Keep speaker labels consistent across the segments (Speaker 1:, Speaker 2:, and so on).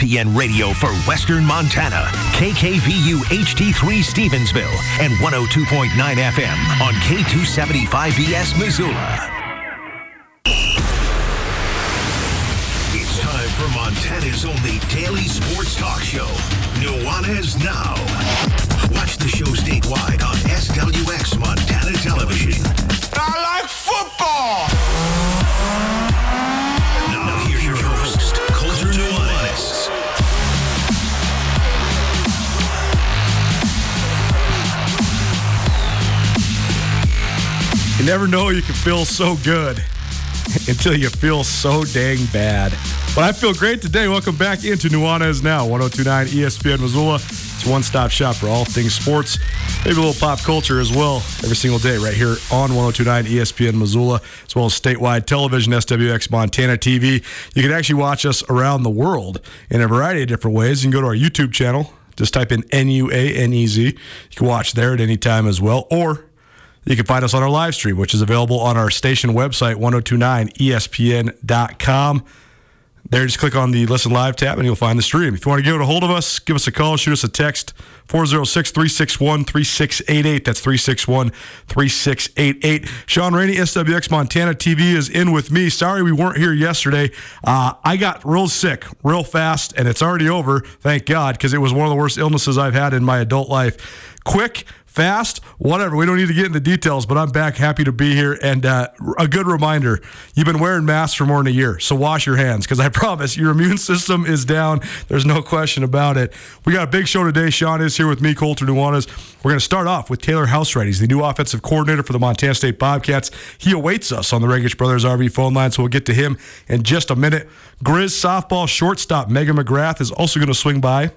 Speaker 1: ESPN Radio for Western Montana, KKVU HD3 Stevensville, and 102.9 FM on K275BS Missoula. It's time for Montana's only daily sports talk show, Nuanez Now. Watch the show statewide on SWX Montana Television.
Speaker 2: I like football.
Speaker 3: You never know you can feel so good until you feel so dang bad. But I feel great today. Welcome back into Nuanez Now, 1029 ESPN Missoula. It's one stop shop for all things sports, maybe a little pop culture as well, every single day right here on 1029 ESPN Missoula, as well as statewide television, SWX Montana TV. You can actually watch us around the world in a variety of different ways. You can go to our YouTube channel, just type in N U A N E Z. You can watch there at any time as well, or you can find us on our live stream, which is available on our station website, 1029ESPN.com. There, just click on the Listen Live tab and you'll find the stream. If you want to get a hold of us, give us a call, shoot us a text, 406 361 3688. That's 361 3688. Shaun Rainey, SWX Montana TV, is in with me. Sorry we weren't here yesterday. Uh, I got real sick real fast, and it's already over, thank God, because it was one of the worst illnesses I've had in my adult life. Quick, fast, whatever. We don't need to get into details, but I'm back, happy to be here. And uh, a good reminder you've been wearing masks for more than a year, so wash your hands because I promise your immune system is down. There's no question about it. We got a big show today. Shaun is here with me, Colter Nuanez. We're going to start off with Taylor Housewright. He's the new offensive coordinator for the Montana State Bobcats. He awaits us on the Regish Brothers RV phone line, so we'll get to him in just a minute. Griz softball shortstop Maygen McGrath is also going to swing by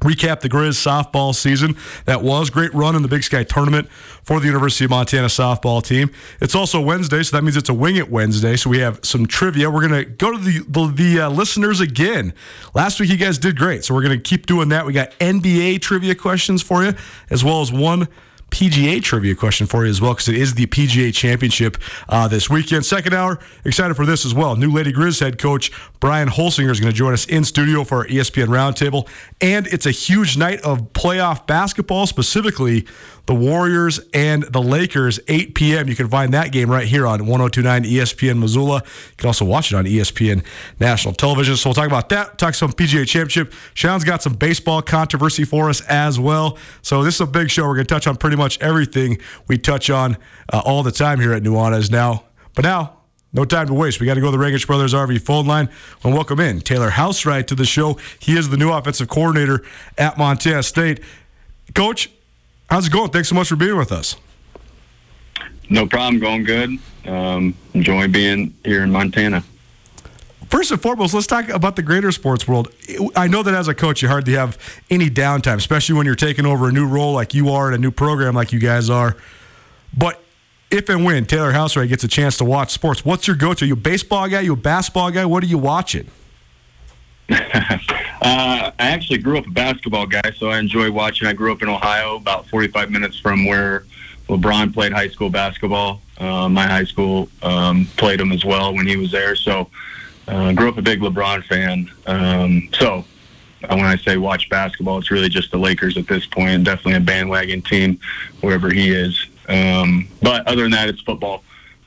Speaker 3: recap the Griz softball season. That was great run in the Big Sky tournament for the University of Montana softball team. It's also Wednesday, so that means it's a Wing It Wednesday. So we have some trivia. We're going to go to the the, the uh, listeners again. Last week you guys did great, so we're going to keep doing that. We got NBA trivia questions for you, as well as one. PGA trivia question for you as well because it is the PGA Championship uh, this weekend. Second hour, excited for this as well. New Lady Grizz head coach Brian Holsinger is going to join us in studio for our ESPN Roundtable, and it's a huge night of playoff basketball, specifically the Warriors and the Lakers, 8 p.m. You can find that game right here on 1029 ESPN Missoula. You can also watch it on ESPN National Television. So we'll talk about that, talk some PGA Championship. Shaun's got some baseball controversy for us as well. So this is a big show. We're going to touch on pretty much everything we touch on uh, all the time here at Nuanez now. But now, no time to waste. We got to go to the Regich Brothers RV phone line and welcome in Taylor Housewright to the show. He is the new offensive coordinator at Montana State. Coach, how's it going? Thanks so much for being with us.
Speaker 4: No problem. Going good. Um, enjoying being here in Montana.
Speaker 3: First and foremost, let's talk about the greater sports world. I know that as a coach, you hardly have any downtime, especially when you're taking over a new role like you are in a new program like you guys are. But if and when Taylor Housewright gets a chance to watch sports, what's your go-to? Are you a baseball guy? Are you a basketball guy? What are you watching?
Speaker 4: uh, I actually grew up a basketball guy, so I enjoy watching. I grew up in Ohio, about 45 minutes from where LeBron played high school basketball. Uh, my high school um, played him as well when he was there. So, uh, grew up a big LeBron fan. Um, so, uh, when I say watch basketball, it's really just the Lakers at this point. Definitely a bandwagon team, wherever he is. Um, but other than that, it's football,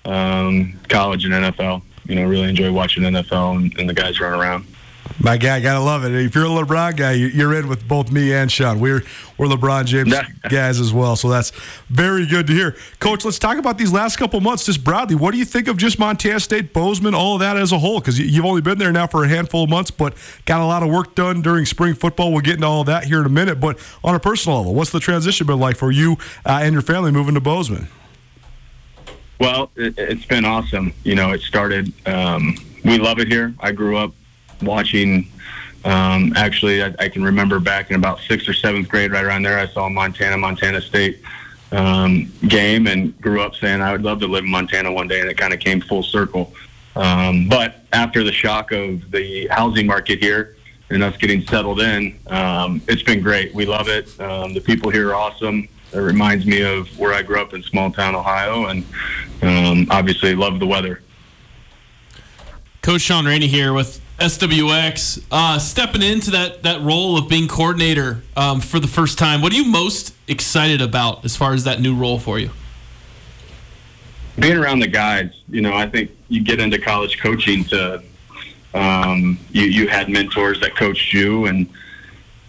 Speaker 4: um, college, and NFL. You know, really enjoy watching NFL and, and the guys run around.
Speaker 3: My guy, gotta love it. If you're a LeBron guy, you're in with both me and Shaun. We're we're LeBron James guys as well, so that's very good to hear. Coach, let's talk about these last couple months just broadly. What do you think of just Montana State, Bozeman, all of that as a whole? Because you've only been there now for a handful of months, but got a lot of work done during spring football. We'll get into all of that here in a minute. But on a personal level, what's the transition been like for you uh, and your family moving to Bozeman?
Speaker 4: Well, it, has been awesome. You know, it started. Um, we love it here. I grew up watching. Um, actually, I, I, can remember back in about sixth or seventh grade, right around there, I saw Montana, Montana State um, game, and grew up saying I would love to live in Montana one day, and it kind of came full circle. Um, but after the shock of the housing market here and us getting settled in, um, it's been great. We love it. Um, the people here are awesome. It reminds me of where I grew up in small town Ohio, and um, obviously love the weather.
Speaker 5: Coach Shaun Rainey here with SWX, uh, stepping into that that role of being coordinator um, for the first time. What are you most excited about as far as that new role for you?
Speaker 4: Being around the guys, you know, I think you get into college coaching to um, you you had mentors that coached you and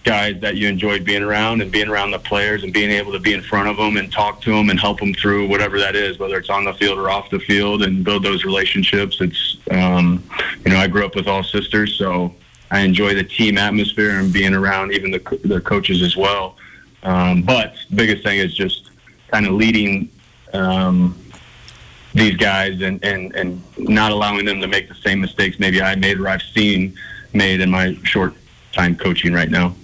Speaker 4: guys that you enjoyed being around and being around the players and being able to be in front of them and talk to them and help them through whatever that is, whether it's on the field or off the field, and build those relationships. It's, um, you know, I grew up with all sisters, so I enjoy the team atmosphere and being around even the, the coaches as well. Um, but biggest thing is just kind of leading um, these guys and, and, and not allowing them to make the same mistakes maybe I made or I've seen made in my short time coaching right now.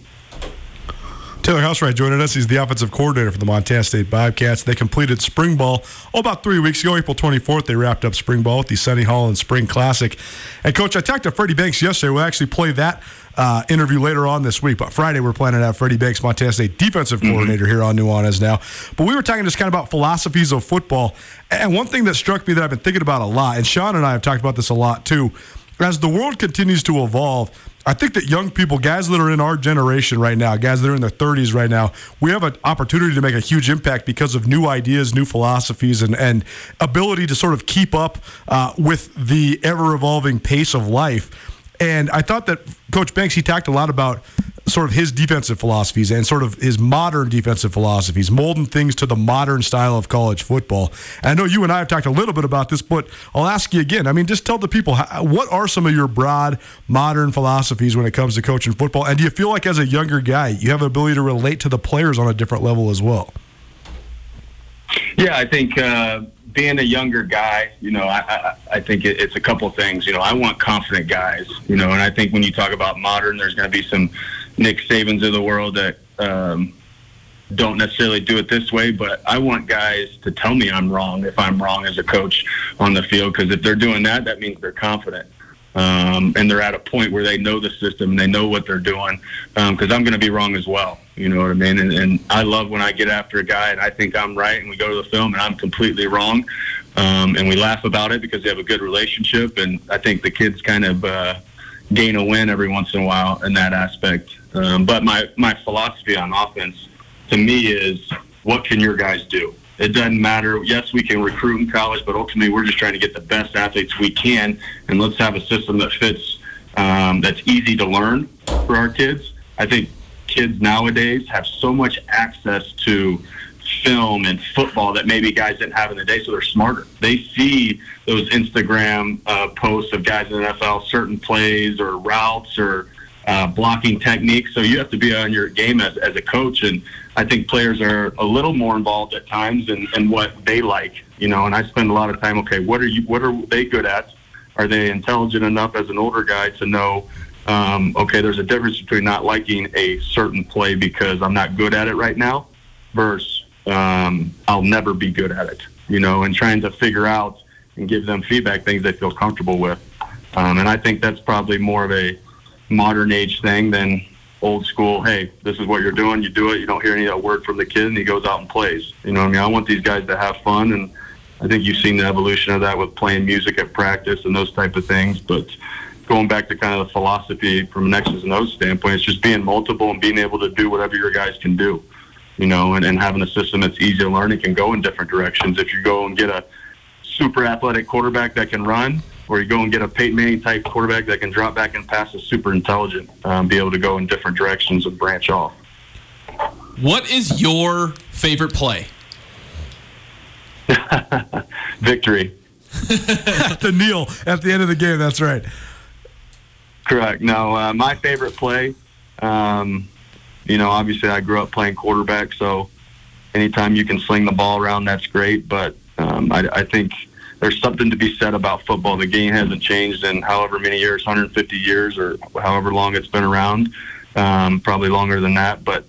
Speaker 3: Taylor Housewright joining us. He's the offensive coordinator for the Montana State Bobcats. They completed spring ball oh, about three weeks ago, April 24th. They wrapped up spring ball with the Sonny Holland Spring Classic. And, Coach, I talked to Freddie Banks yesterday. We'll actually play that uh, interview later on this week. But Friday, we're planning to have Freddie Banks, Montana State defensive mm-hmm. coordinator here on Nuanez now. But we were talking just kind of about philosophies of football. And one thing that struck me that I've been thinking about a lot, and Shaun and I have talked about this a lot too, as the world continues to evolve, I think that young people, guys that are in our generation right now, guys that are in their 30s right now, we have an opportunity to make a huge impact because of new ideas, new philosophies, and, and ability to sort of keep up uh, with the ever evolving pace of life. And I thought that Coach Banks, he talked a lot about sort of his defensive philosophies and sort of his modern defensive philosophies, molding things to the modern style of college football. And I know you and I have talked a little bit about this, but I'll ask you again. I mean, just tell the people what are some of your broad modern philosophies when it comes to coaching football? And do you feel like as a younger guy, you have the ability to relate to the players on a different level as well?
Speaker 4: Yeah, I think. Uh being a younger guy, you know, I, I, I think it, it's a couple things. You know, I want confident guys, you know, and I think when you talk about modern, there's going to be some Nick Sabans of the world that um, don't necessarily do it this way, but I want guys to tell me I'm wrong if I'm wrong as a coach on the field. Because if they're doing that, that means they're confident. Um, and they're at a point where they know the system and they know what they're doing. Because um, I'm going to be wrong as well. You know what I mean? And, and I love when I get after a guy and I think I'm right, and we go to the film and I'm completely wrong. Um, and we laugh about it because they have a good relationship. And I think the kids kind of uh, gain a win every once in a while in that aspect. Um, but my, my philosophy on offense to me is what can your guys do? It doesn't matter. Yes, we can recruit in college, but ultimately we're just trying to get the best athletes we can, and let's have a system that fits, um, that's easy to learn for our kids. I think kids nowadays have so much access to film and football that maybe guys didn't have in the day, so they're smarter. They see those Instagram uh, posts of guys in the NFL, certain plays or routes or uh, blocking techniques. So you have to be on your game as, as a coach. And I think players are a little more involved at times in, in what they like, you know, and I spend a lot of time, okay, what are you, what are they good at? Are they intelligent enough as an older guy to know, um, okay, there's a difference between not liking a certain play because I'm not good at it right now versus um, I'll never be good at it, you know, and trying to figure out and give them feedback things they feel comfortable with. Um, and I think that's probably more of a modern age thing than old school. Hey, this is what you're doing. You do it. You don't hear any of that word from the kid, and he goes out and plays. You know, what I mean, I want these guys to have fun, and I think you've seen the evolution of that with playing music at practice and those type of things. But going back to kind of the philosophy from an X's and O's standpoint, it's just being multiple and being able to do whatever your guys can do. You know, and, and having a system that's easy to learn and can go in different directions. If you go and get a super athletic quarterback that can run, or you go and get a Peyton Manning type quarterback that can drop back and pass is super intelligent, um, be able to go in different directions and branch off.
Speaker 5: What is your favorite play?
Speaker 4: Victory.
Speaker 3: the kneel at the end of the game. That's right.
Speaker 4: Correct. No, uh, my favorite play. Um, you know, obviously I grew up playing quarterback, so anytime you can sling the ball around, that's great. But um, I, I think there's something to be said about football. The game hasn't changed in however many years, 150 years, or however long it's been around. Um, probably longer than that. But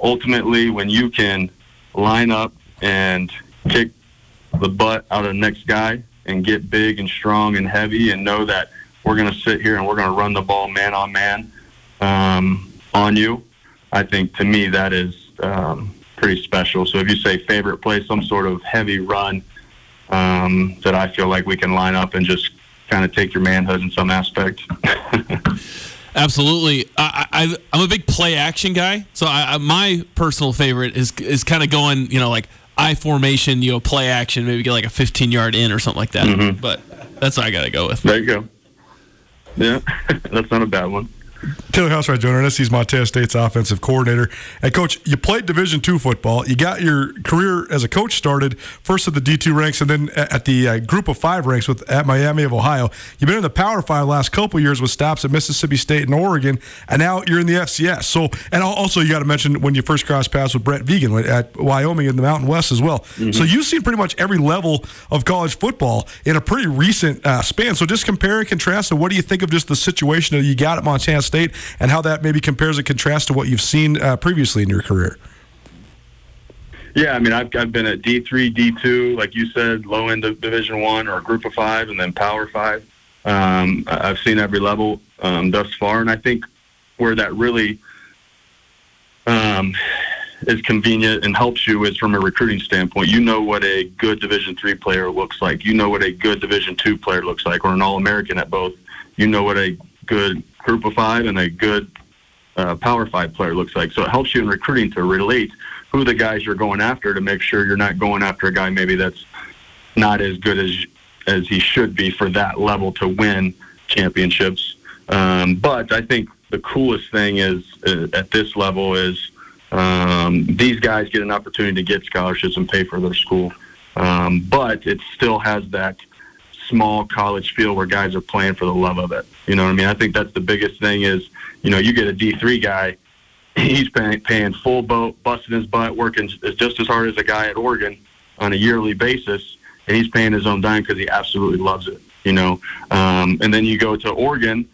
Speaker 4: ultimately, when you can line up and kick the butt out of the next guy and get big and strong and heavy and know that we're going to sit here and we're going to run the ball man on man um, on you, I think to me that is um, pretty special. So if you say favorite play, some sort of heavy run um, that I feel like we can line up and just kind of take your manhood in some aspect.
Speaker 5: Absolutely, I, I, I'm a big play action guy. So I, I, my personal favorite is is kind of going, you know, like I formation, you know, play action, maybe get like a 15 yard in or something like that.
Speaker 4: Mhm.
Speaker 5: But that's what I got to go with.
Speaker 4: there you go. Yeah, that's not a bad one.
Speaker 3: Taylor Housewright joining us. He's Montana State's offensive coordinator. And coach, you played Division two football. You got your career as a coach started first at the D two ranks, and then at the uh, Group of Five ranks with at Miami of Ohio. You've been in the Power Five last couple years with stops at Mississippi State and Oregon, and now you're in the FCS. So, and also you got to mention when you first crossed paths with Brent Vigen at Wyoming in the Mountain West as well. So you've seen pretty much every level of college football in a pretty recent uh, span. So just compare and contrast. And what do you think of just the situation that you got at Montana State, and how that maybe compares and contrasts to what you've seen uh, previously in your career?
Speaker 4: Yeah, I mean, I've, I've been at D three, D two, like you said, low end of Division one or a Group of Five, and then Power Five. Um, I've seen every level um, thus far, and I think where that really um, is convenient and helps you is from a recruiting standpoint. You know what a good Division three player looks like. You know what a good Division two player looks like, or an All American at both. You know what a good Group of Five and a good uh, Power Five player looks like. So it helps you in recruiting to relate who the guys you're going after to make sure you're not going after a guy maybe that's not as good as as he should be for that level to win championships. Um, but I think the coolest thing is uh, at this level is um, these guys get an opportunity to get scholarships and pay for their school. Um, but it still has that small college feel where guys are playing for the love of it. You know what I mean? I think that's the biggest thing is, you know, you get a D3 guy, he's paying, paying full boat, busting his butt, working just as hard as a guy at Oregon on a yearly basis, and he's paying his own dime because he absolutely loves it, you know. Um, and then you go to Oregon,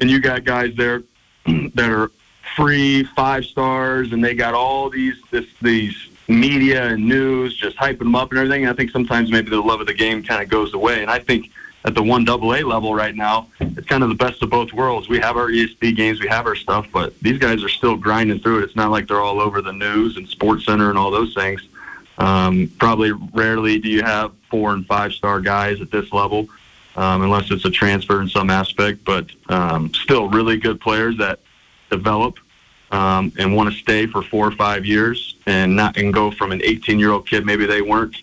Speaker 4: and you got guys there that are free five stars, and they got all these this these media and news just hyping them up and everything. And I think sometimes maybe the love of the game kind of goes away. And I think at the one double A level right now, it's kind of the best of both worlds. We have our ESP games, we have our stuff, but these guys are still grinding through it. It's not like they're all over the news and Sports Center and all those things. Um, probably rarely do you have four and five star guys at this level, um, unless it's a transfer in some aspect. But um, still, really good players that develop um, and want to stay for four or five years and not and go from an 18 year old kid, maybe they weren't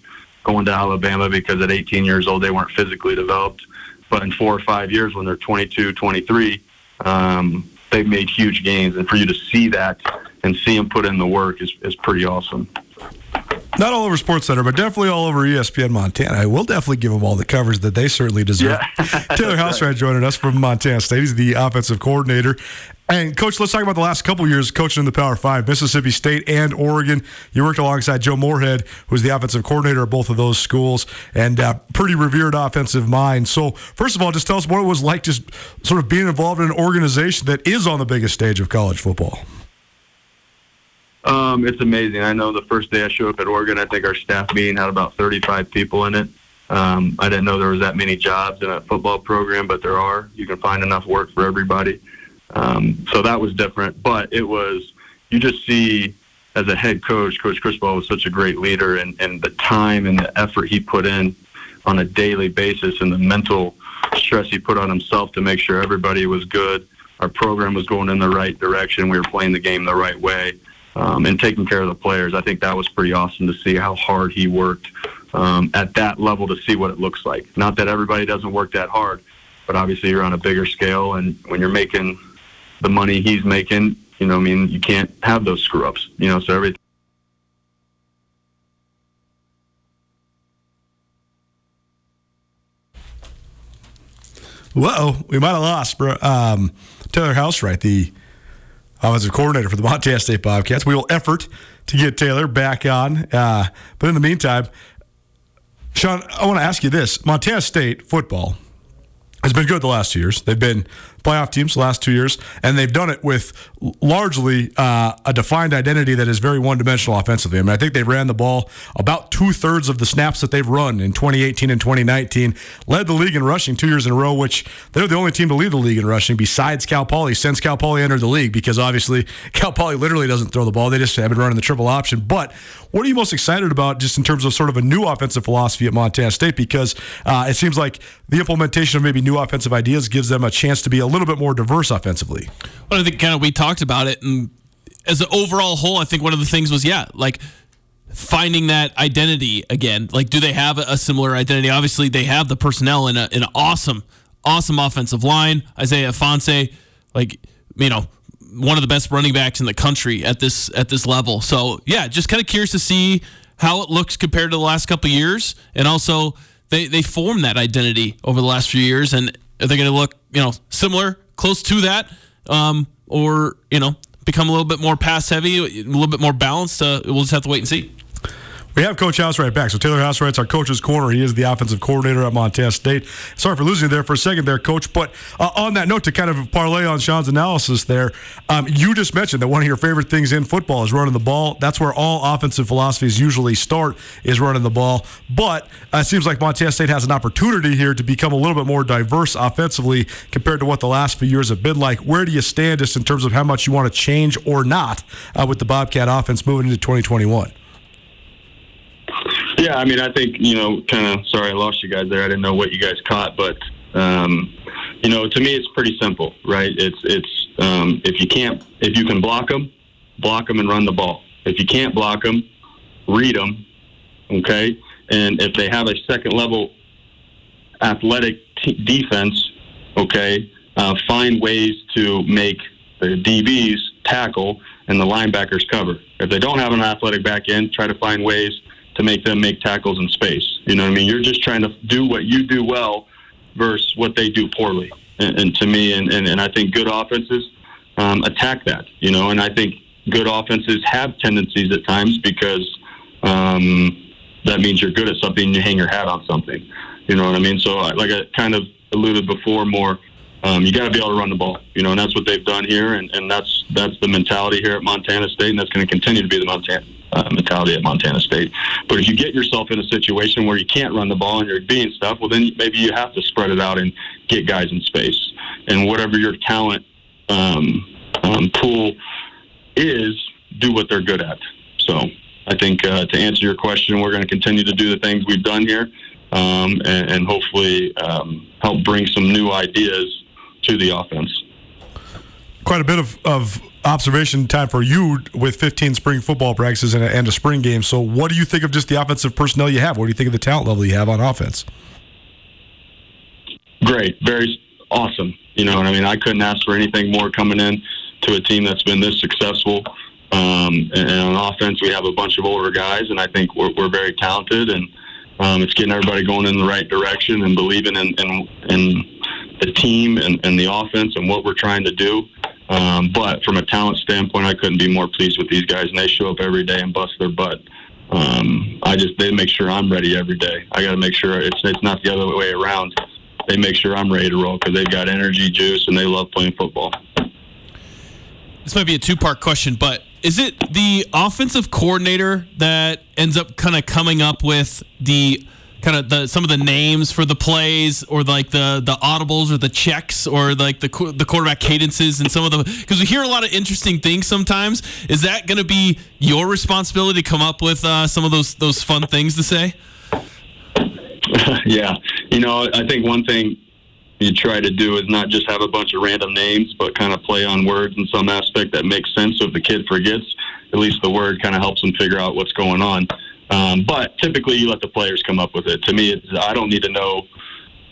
Speaker 4: going to Alabama because at 18 years old they weren't physically developed, but in four or five years when they're 22, 23, um, they've made huge gains, and for you to see that and see them put in the work is, is pretty awesome.
Speaker 3: Not all over Sports Center, but definitely all over ESPN Montana. I will definitely give them all the coverage that they certainly deserve.
Speaker 4: Yeah.
Speaker 3: Taylor Housewright joining us from Montana State. He's the offensive coordinator. And coach, let's talk about the last couple years coaching in the Power Five, Mississippi State and Oregon. You worked alongside Joe Moorhead, who's the offensive coordinator of both of those schools, and uh, pretty revered offensive mind. So, first of all, just tell us what it was like, just sort of being involved in an organization that is on the biggest stage of college football.
Speaker 4: Um, it's amazing. I know the first day I showed up at Oregon, I think our staff meeting had about 35 people in it. Um, I didn't know there was that many jobs in a football program, but there are. You can find enough work for everybody. Um, so that was different, but it was. You just see as a head coach, Coach Cristobal was such a great leader, and and the time and the effort he put in on a daily basis, and the mental stress he put on himself to make sure everybody was good. Our program was going in the right direction. We were playing the game the right way um, and taking care of the players. I think that was pretty awesome to see how hard he worked um, at that level to see what it looks like. Not that everybody doesn't work that hard, but obviously you're on a bigger scale, and when you're making the money he's making, you know, I mean, you can't have those screw ups. You know, so everything.
Speaker 3: Whoa, we might have lost, bro. Um, Taylor Housewright, the offensive coordinator for the Montana State Bobcats. We will effort to get Taylor back on. Uh, but in the meantime, Shaun, I want to ask you this Montana State football has been good the last two years. They've been playoff teams the last two years, and they've done it with largely uh, a defined identity that is very one dimensional offensively. I mean, I think they ran the ball about two thirds of the snaps that they've run in 2018 and 2019, led the league in rushing two years in a row, which they're the only team to lead the league in rushing besides Cal Poly since Cal Poly entered the league because obviously Cal Poly literally doesn't throw the ball. They just have been running the triple option. But what are you most excited about just in terms of sort of a new offensive philosophy at Montana State? Because uh, it seems like the implementation of maybe new offensive ideas gives them a chance to be a little bit more diverse offensively.
Speaker 5: Well, I think kind of we talked about it, and as an overall whole, I think one of the things was yeah, like finding that identity again. Like, do they have a similar identity? Obviously, they have the personnel in, a, in an awesome, awesome offensive line. Isaiah Ifanse, like you know, one of the best running backs in the country at this at this level. So yeah, just kind of curious to see how it looks compared to the last couple years, and also they they formed that identity over the last few years, and are they going to look you know similar, close to that, um, or you know become a little bit more pass heavy, a little bit more balanced? Uh, we'll just have to wait and see.
Speaker 3: We have Coach Housewright back. So Taylor Housewright's our coach's corner. He is the offensive coordinator at Montana State. Sorry for losing there for a second there, Coach. But uh, on that note, to kind of parlay on Shaun's analysis there, um, you just mentioned that one of your favorite things in football is running the ball. That's where all offensive philosophies usually start is running the ball. But uh, it seems like Montana State has an opportunity here to become a little bit more diverse offensively compared to what the last few years have been like. Where do you stand just in terms of how much you want to change or not uh, with the Bobcat offense moving into 2021?
Speaker 4: Yeah, I mean, I think you know, kind of. Sorry, I lost you guys there. I didn't know what you guys caught, but um, you know, to me, it's pretty simple, right? It's it's um, if you can't, if you can block them, block them and run the ball. If you can't block them, read them, okay. And if they have a second level athletic t- defense, okay, uh, find ways to make the DBs tackle and the linebackers cover. If they don't have an athletic back end, try to find ways to make them make tackles in space. You know what I mean? You're just trying to do what you do well versus what they do poorly. And, and to me, and, and, and I think good offenses um, attack that, you know, and I think good offenses have tendencies at times because um, that means you're good at something you hang your hat on something. You know what I mean? So, like I kind of alluded before, more um, you got to be able to run the ball, you know, and that's what they've done here, and, and that's that's the mentality here at Montana State, and that's going to continue to be the Montana uh, mentality at Montana State. But if you get yourself in a situation where you can't run the ball and you're being stuff, well, then maybe you have to spread it out and get guys in space, and whatever your talent um, um, pool is, do what they're good at. So I think uh, to answer your question, we're going to continue to do the things we've done here. Um, and, and, hopefully um, help bring some new ideas to the offense.
Speaker 3: Quite a bit of, of observation time for you with 15 spring football practices and a, and a spring game. So, what do you think of just the offensive personnel you have? What do you think of the talent level you have on offense?
Speaker 4: Great, very awesome. You know, I mean, I couldn't ask for anything more coming in to a team that's been this successful. Um, and, and on offense, we have a bunch of older guys, and I think we're, we're very talented, and um, it's getting everybody going in the right direction and believing in, in, in the team and, and the offense and what we're trying to do. Um, but from a talent standpoint, I couldn't be more pleased with these guys, and they show up every day and bust their butt. Um, I just they make sure I'm ready every day. I got to make sure it's it's not the other way around. They make sure I'm ready to roll because they've got energy, juice, and they love playing football.
Speaker 5: This might be a two part question, but is it the offensive coordinator that ends up kind of coming up with the kind of the some of the names for the plays or like the the audibles or the checks or like the the quarterback cadences and some of the because we hear a lot of interesting things sometimes. Is that going to be your responsibility to come up with uh, some of those those fun things to say?
Speaker 4: Yeah. You know i think one thing you try to do is not just have a bunch of random names but kind of play on words in some aspect that makes sense. So if the kid forgets at least the word kind of helps them figure out what's going on um, but typically, you let the players come up with it. To me, it's, I don't need to know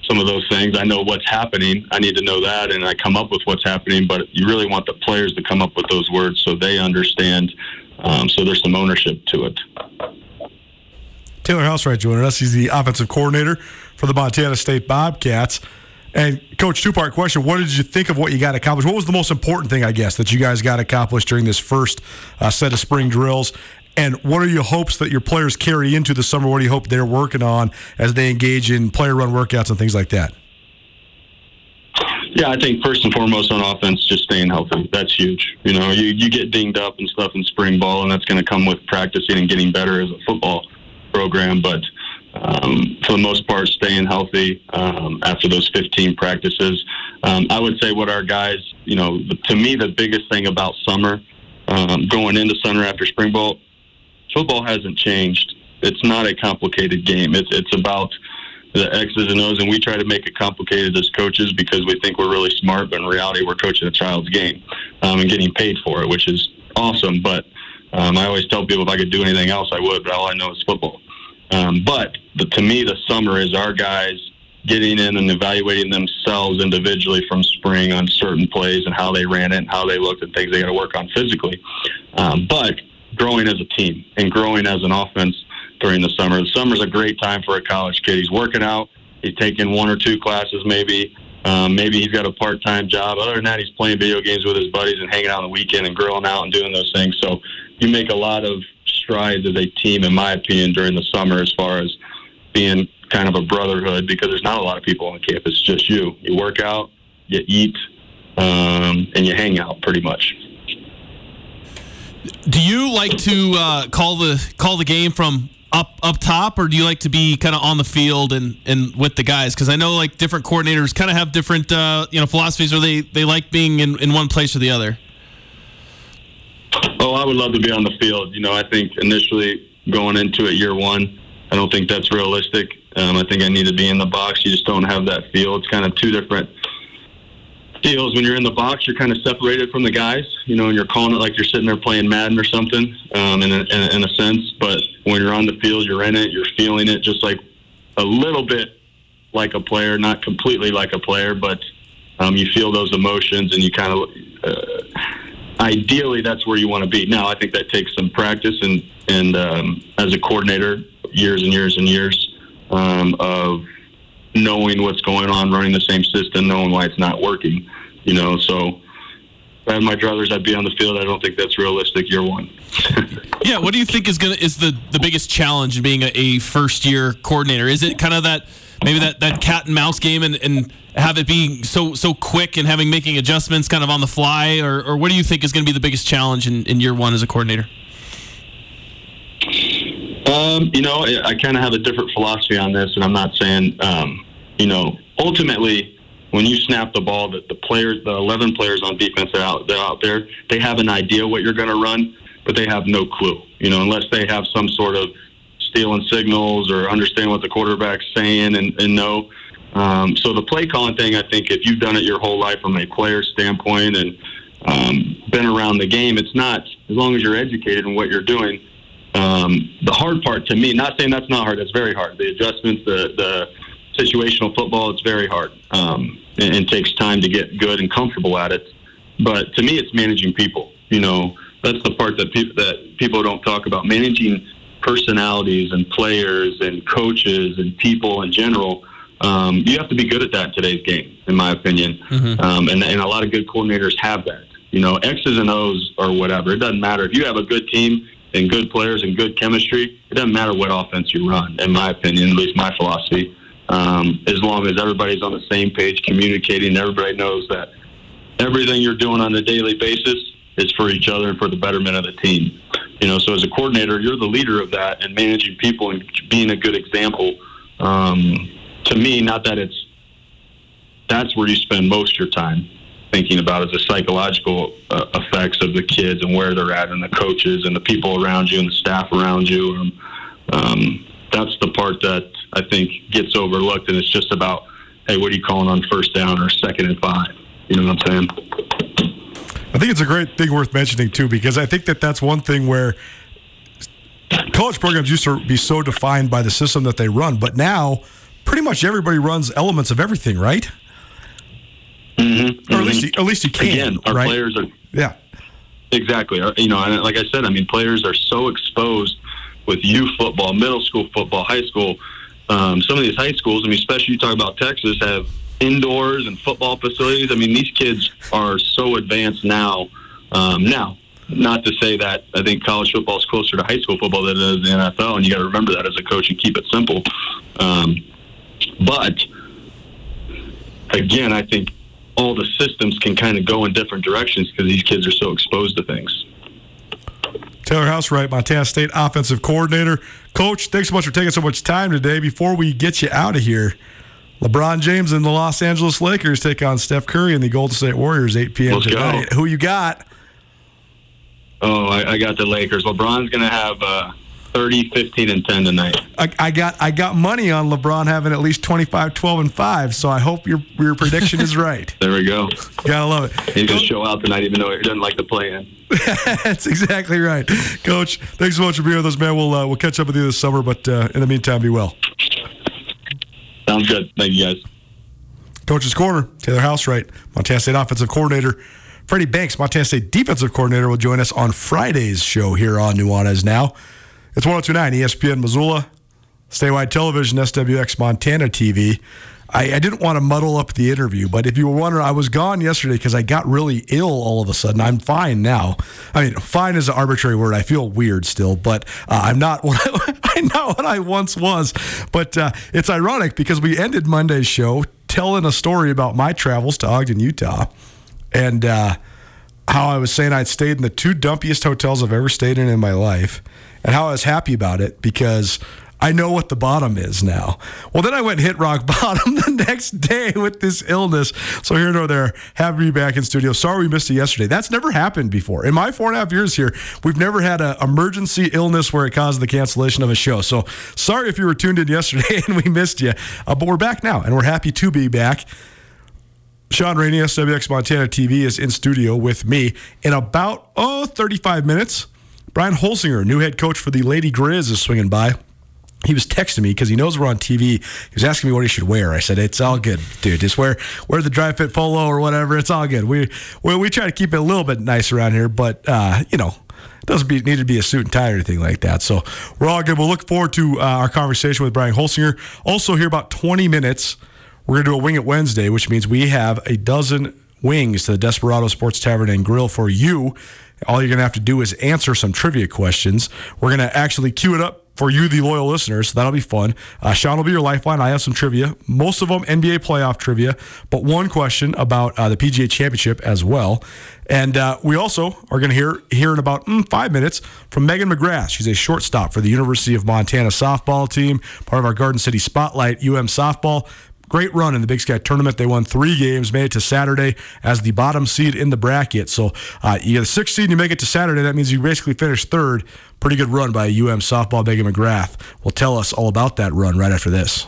Speaker 4: some of those things. I know what's happening. I need to know that, and I come up with what's happening. But you really want the players to come up with those words so they understand. Um, so there's some ownership to it.
Speaker 3: Taylor Housewright joining us. He's the offensive coordinator for the Montana State Bobcats. And coach, two part question: What did you think of what you got accomplished? What was the most important thing, I guess, that you guys got accomplished during this first uh, set of spring drills? And what are your hopes that your players carry into the summer? What do you hope they're working on as they engage in player run workouts and things like that?
Speaker 4: Yeah, I think first and foremost on offense, just staying healthy. That's huge. You know, you, you get dinged up and stuff in spring ball, and that's going to come with practicing and getting better as a football program. But um, for the most part, staying healthy um, after those 15 practices. Um, I would say what our guys, you know, to me, the biggest thing about summer, um, going into summer after spring ball, football hasn't changed. It's not a complicated game. It's it's about the X's and O's, and we try to make it complicated as coaches because we think we're really smart, but in reality, we're coaching a child's game um, and getting paid for it, which is awesome. But um, I always tell people if I could do anything else, I would, but all I know is football. Um, but the, to me, the summer is our guys getting in and evaluating themselves individually from spring on certain plays and how they ran it and how they looked and things they got to work on physically. Um, but growing as a team and growing as an offense during the summer. The summer's a great time for a college kid. He's working out. He's taking one or two classes, maybe. Um, maybe he's got a part-time job. Other than that, he's playing video games with his buddies and hanging out on the weekend and grilling out and doing those things. So you make a lot of strides as a team, in my opinion, during the summer as far as being kind of a brotherhood because there's not a lot of people on campus. It's just you. You work out, you eat, um, and you hang out pretty much.
Speaker 5: Do you like to uh, call the call the game from up up top, or do you like to be kind of on the field and, and with the guys? Because I know like different coordinators kind of have different uh, you know philosophies, or they they like being in, in one place or the other.
Speaker 4: Oh, I would love to be on the field. You know, I think initially going into it year one, I don't think that's realistic. Um, I think I need to be in the box. You just don't have that feel. It's kind of two different deals when you're in the box, you're kind of separated from the guys, you know, and you're calling it like you're sitting there playing Madden or something, um, in, a, in, a, in a sense. But when you're on the field, you're in it, you're feeling it, just like a little bit like a player, not completely like a player, but um, you feel those emotions, and you kind of. Uh, ideally, that's where you want to be. Now, I think that takes some practice, and and um, as a coordinator, years and years and years um, of knowing what's going on, running the same system, knowing why it's not working. You know, so I had my druthers, I'd be on the field. I don't think that's realistic year one.
Speaker 5: yeah, what do you think is gonna is the the biggest challenge in being a, a first year coordinator? Is it kind of that maybe that, that cat and mouse game and, and have it be so so quick and having making adjustments kind of on the fly, or, or what do you think is going to be the biggest challenge in, in year one as a coordinator?
Speaker 4: Um, you know, I kind of have a different philosophy on this, and I'm not saying, um, you know, ultimately, when you snap the ball, that the players, the 11 players on defense that are out, they're out there, they have an idea what you're going to run, but they have no clue, you know, unless they have some sort of stealing signals or understand what the quarterback's saying and, and know. Um, so the play calling thing, I think, if you've done it your whole life from a player standpoint and um, been around the game. It's not as long as you're educated in what you're doing. Um, the hard part to me, not saying that's not hard, that's very hard. The adjustments, the the situational football, it's very hard um, and, and takes time to get good and comfortable at it. But to me, it's managing people. You know, that's the part that people that people don't talk about. Managing personalities and players and coaches and people in general. Um, you have to be good at that in today's game, in my opinion. Um, and, and a lot of good coordinators have that. You know, X's and O's or whatever. It doesn't matter if you have a good team and good players and good chemistry. It doesn't matter what offense you run, in my opinion, at least my philosophy. Um, as long as everybody's on the same page, communicating, everybody knows that everything you're doing on a daily basis is for each other and for the betterment of the team. You know, so as a coordinator, you're the leader of that and managing people and being a good example. Um, to me, not that it's that's where you spend most of your time thinking about is the psychological uh, effects of the kids and where they're at and the coaches and the people around you and the staff around you. Um, um, that's the part that I think gets overlooked, and it's just about, hey, what are you calling on first down or second and five? You know what I'm saying?
Speaker 3: I think it's a great thing worth mentioning too, because I think that that's one thing where college programs used to be so defined by the system that they run, but now pretty much everybody runs elements of everything, right?
Speaker 4: Mm-hmm.
Speaker 3: Or at least, you, at least you can.
Speaker 4: Again, our
Speaker 3: right?
Speaker 4: players are
Speaker 3: Yeah.
Speaker 4: Exactly. You know, and like I said, I mean, players are so exposed with youth football, middle school football, high school. Um, some of these high schools, I mean, especially you talk about Texas, have indoors and football facilities. I mean, these kids are so advanced now. Um, now, not to say that I think college football is closer to high school football than it is the NFL, and you got to remember that as a coach and keep it simple. Um, but again, I think all the systems can kind of go in different directions because these kids are so exposed to things.
Speaker 3: Taylor Housewright, Montana State offensive coordinator. Coach, thanks so much for taking so much time today. Before we get you out of here, LeBron James and the Los Angeles Lakers take on Steph Curry and the Golden State Warriors, 8 p.m.
Speaker 4: Let's go.
Speaker 3: tonight. Who you got?
Speaker 4: Oh, I, I got the Lakers. LeBron's going to have uh, 30, 15, and 10 tonight.
Speaker 3: I, I got I got money on LeBron having at least 25, 12, and 5, so I hope your your prediction is right.
Speaker 4: There we go.
Speaker 3: Gotta love it.
Speaker 4: He's going to show out tonight, even though he doesn't like to play in.
Speaker 3: That's exactly right. Coach, thanks so much for being with us, man. We'll, uh, we'll catch up with you this summer, but uh, in the meantime, be well.
Speaker 4: Sounds good. Thank you, guys.
Speaker 3: Coach's Corner, Taylor Housewright, Montana State offensive coordinator. Freddie Banks, Montana State defensive coordinator, will join us on Friday's show here on Nuanez Now. It's 1029 ESPN Missoula, statewide television, SWX Montana TV. I, I didn't want to muddle up the interview, but if you were wondering, I was gone yesterday because I got really ill all of a sudden. I'm fine now. I mean, fine is an arbitrary word. I feel weird still, but uh, I'm not what I, I'm not what I once was. But uh, it's ironic because we ended Monday's show telling a story about my travels to Ogden, Utah, and uh, how I was saying I'd stayed in the two dumpiest hotels I've ever stayed in in my life, and how I was happy about it because I know what the bottom is now. Well, then I went and hit rock bottom the next day with this illness. So here nor there, happy to be back in studio. Sorry we missed it yesterday. That's never happened before. In my four and a half years here, we've never had an emergency illness where it caused the cancellation of a show. So sorry if you were tuned in yesterday and we missed you. Uh, but we're back now, and we're happy to be back. Shaun Rainey, SWX Montana TV, is in studio with me in about, oh, 35 minutes. Brian Holsinger, new head coach for the Lady Griz, is swinging by. He was texting me because he knows we're on TV. He was asking me what he should wear. I said, "It's all good, dude. Just wear wear the dry fit polo or whatever. It's all good. We we, we try to keep it a little bit nice around here, but uh, you know, it doesn't be, need to be a suit and tie or anything like that. So we're all good. We'll look forward to uh, our conversation with Brian Holsinger. Also, here about 20 minutes, we're to do a Wing It Wednesday, which means we have a dozen wings to the Desperado Sports Tavern and Grill for you. All you're going to have to do is answer some trivia questions. We're going to actually queue it up for you, the loyal listeners. So that'll be fun. Uh, Shaun will be your lifeline. I have some trivia, most of them NBA playoff trivia, but one question about uh, the PGA Championship as well. And uh, we also are going to hear hear in about mm, five minutes from Maygen McGrath. She's a shortstop for the University of Montana softball team, part of our Garden City Spotlight UM softball. Great run in the Big Sky tournament. They won three games, made it to Saturday as the bottom seed in the bracket. So uh, you get a sixth seed and you make it to Saturday. That means you basically finish third. Pretty good run by UM softball. Maygen McGrath will tell us all about that run right after this.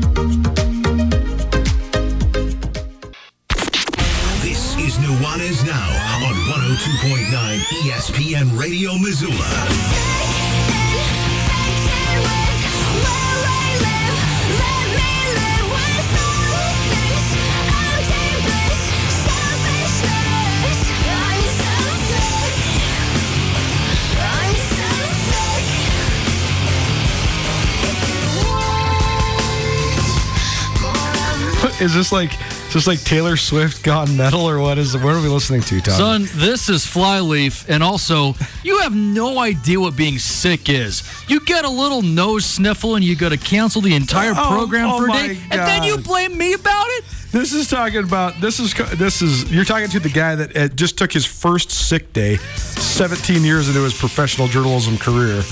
Speaker 1: 102.9 ESPN Radio Missoula.
Speaker 3: Is this like is this like Taylor Swift gone metal or what is what are we listening to, Tom?
Speaker 6: Son, this is Flyleaf, and also, you have no idea what being sick is. You get a little nose sniffle, and you got to cancel the entire
Speaker 3: Oh,
Speaker 6: program
Speaker 3: oh
Speaker 6: for a day, and then you blame me about it.
Speaker 3: This is talking about this is this is you're talking to the guy that uh, just took his first sick day 17 years into his professional journalism career.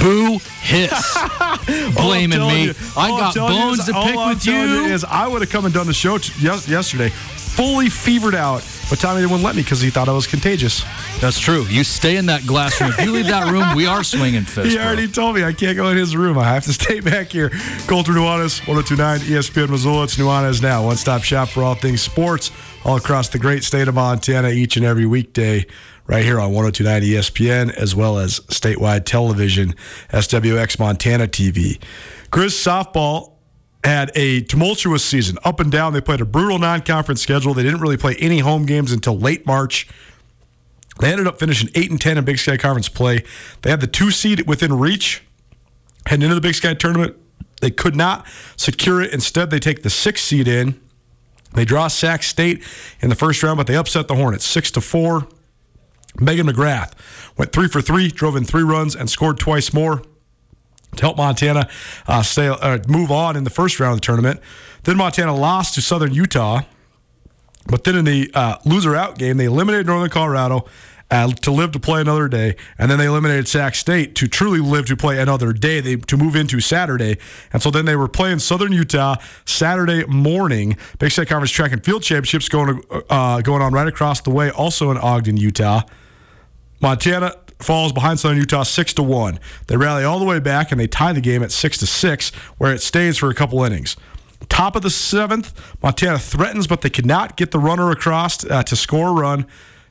Speaker 6: Boo, hiss, blaming me.
Speaker 3: you-
Speaker 6: I got bones
Speaker 3: is-
Speaker 6: to pick
Speaker 3: I'm
Speaker 6: with
Speaker 3: telling
Speaker 6: you.
Speaker 3: Is I would have come and done the show t- yes, yesterday, fully fevered out, but Tommy wouldn't let me because he thought I was contagious.
Speaker 6: That's true. You stay in that glass room. If you leave that room, we are swinging fists.
Speaker 3: He
Speaker 6: bro.
Speaker 3: already told me I can't go in his room. I have to stay back here. Colter Nuanez, 1029 ESPN Missoula. It's Nuanez now. One stop shop for all things sports all across the great state of Montana each and every weekday right here on 1029 ESPN as well as statewide television, SWX Montana TV. Griz softball had a tumultuous season up and down. They played a brutal non conference schedule. They didn't really play any home games until late March. They ended up finishing 8 and 10 in Big Sky Conference play. They had the two seed within reach heading into the Big Sky tournament. They could not secure it. Instead, they take the six seed in. They draw Sac State in the first round, but they upset the Hornets six to four. Maygen McGrath went three for three, drove in three runs, and scored twice more to help Montana uh, stay, uh, move on in the first round of the tournament. Then Montana lost to Southern Utah. But then in the uh, loser out game, they eliminated Northern Colorado uh, to live to play another day, and then they eliminated Sac State to truly live to play another day. They to move into Saturday, and so then they were playing Southern Utah Saturday morning. Big Sky Conference Track and Field Championships going uh, going on right across the way, also in Ogden, Utah. Montana falls behind Southern Utah six to one. They rally all the way back and they tie the game at six to six, where it stays for a couple innings. Top of the seventh, Montana threatens, but they cannot get the runner across uh, to score a run.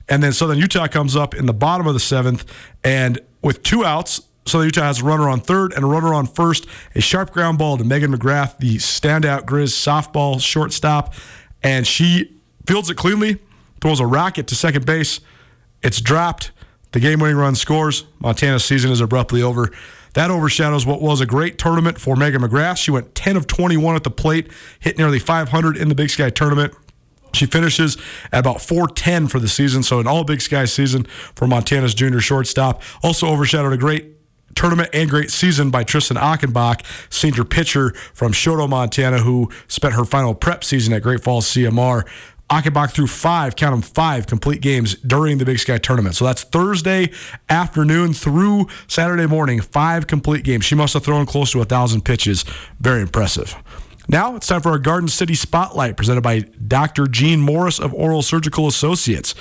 Speaker 3: And then Southern Utah comes up in the bottom of the seventh, and with two outs, Southern Utah has a runner on third and a runner on first. A sharp ground ball to Maygen McGrath, the standout Griz softball shortstop, and she fields it cleanly, throws a rocket to second base. It's dropped. The game winning run scores. Montana's season is abruptly over. That overshadows what was a great tournament for Maygen McGrath. She went 10 of 21 at the plate, hit nearly 500 in the Big Sky tournament. She finishes at about 410 for the season, so an all Big Sky season for Montana's junior shortstop. Also overshadowed a great tournament and great season by Tristan Achenbach, senior pitcher from Choteau, Montana, who spent her final prep season at Great Falls CMR. Achenbach threw five, count them five complete games during the Big Sky tournament. So that's Thursday afternoon through Saturday morning, five complete games. She must have thrown close to a thousand pitches. Very impressive. Now it's time for our Garden City Spotlight presented by Dr. Gene Morris of Oral Surgical Associates.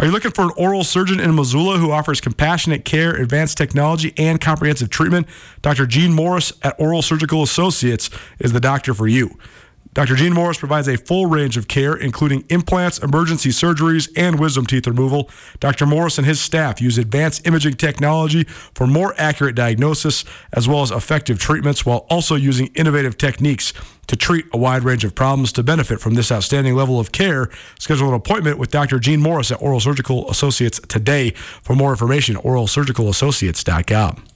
Speaker 3: Are you looking for an oral surgeon in Missoula who offers compassionate care, advanced technology, and comprehensive treatment? Dr. Gene Morris at Oral Surgical Associates is the doctor for you. Dr. Gene Morris provides a full range of care, including implants, emergency surgeries, and wisdom teeth removal. Dr. Morris and his staff use advanced imaging technology for more accurate diagnosis as well as effective treatments while also using innovative techniques to treat a wide range of problems. To benefit from this outstanding level of care, schedule an appointment with Dr. Gene Morris at Oral Surgical Associates today. For more information, oralsurgicalassociates.com.